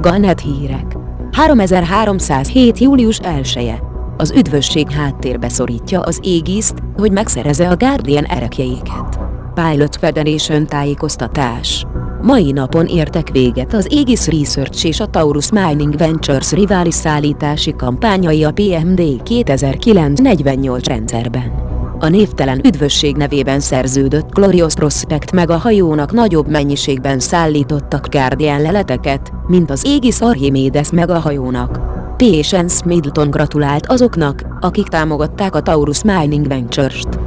Galnet hírek. 3307. július 1 Az üdvösség háttérbe szorítja az égiszt, hogy megszereze a Guardian erekjeiket. Pilot Federation tájékoztatás. Mai napon értek véget az Aegis Research és a Taurus Mining Ventures rivális szállítási kampányai a PMD 2009-48 rendszerben. A névtelen üdvösség nevében szerződött Glorious Prospect meg a hajónak nagyobb mennyiségben szállítottak Guardian leleteket, mint az Aegis Archimedes meg a hajónak. Patience Middleton gratulált azoknak, akik támogatták a Taurus Mining Ventures-t.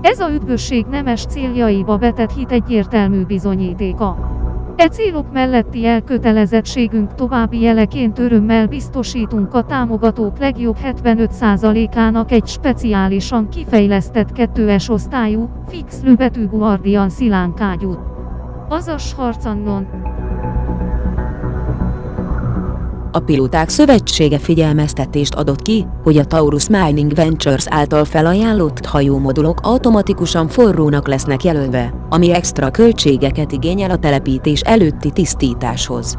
Ez a üdvösség nemes céljaiba vetett hit egyértelmű bizonyítéka. E célok melletti elkötelezettségünk további jeleként örömmel biztosítunk a támogatók legjobb 75%-ának egy speciálisan kifejlesztett kettőes osztályú, fix lőbetű Guardian szilánkágyút. Azaz harcannon. A Pilóták Szövetsége figyelmeztetést adott ki, hogy a Taurus Mining Ventures által felajánlott hajómodulok automatikusan forrónak lesznek jelölve, ami extra költségeket igényel a telepítés előtti tisztításhoz.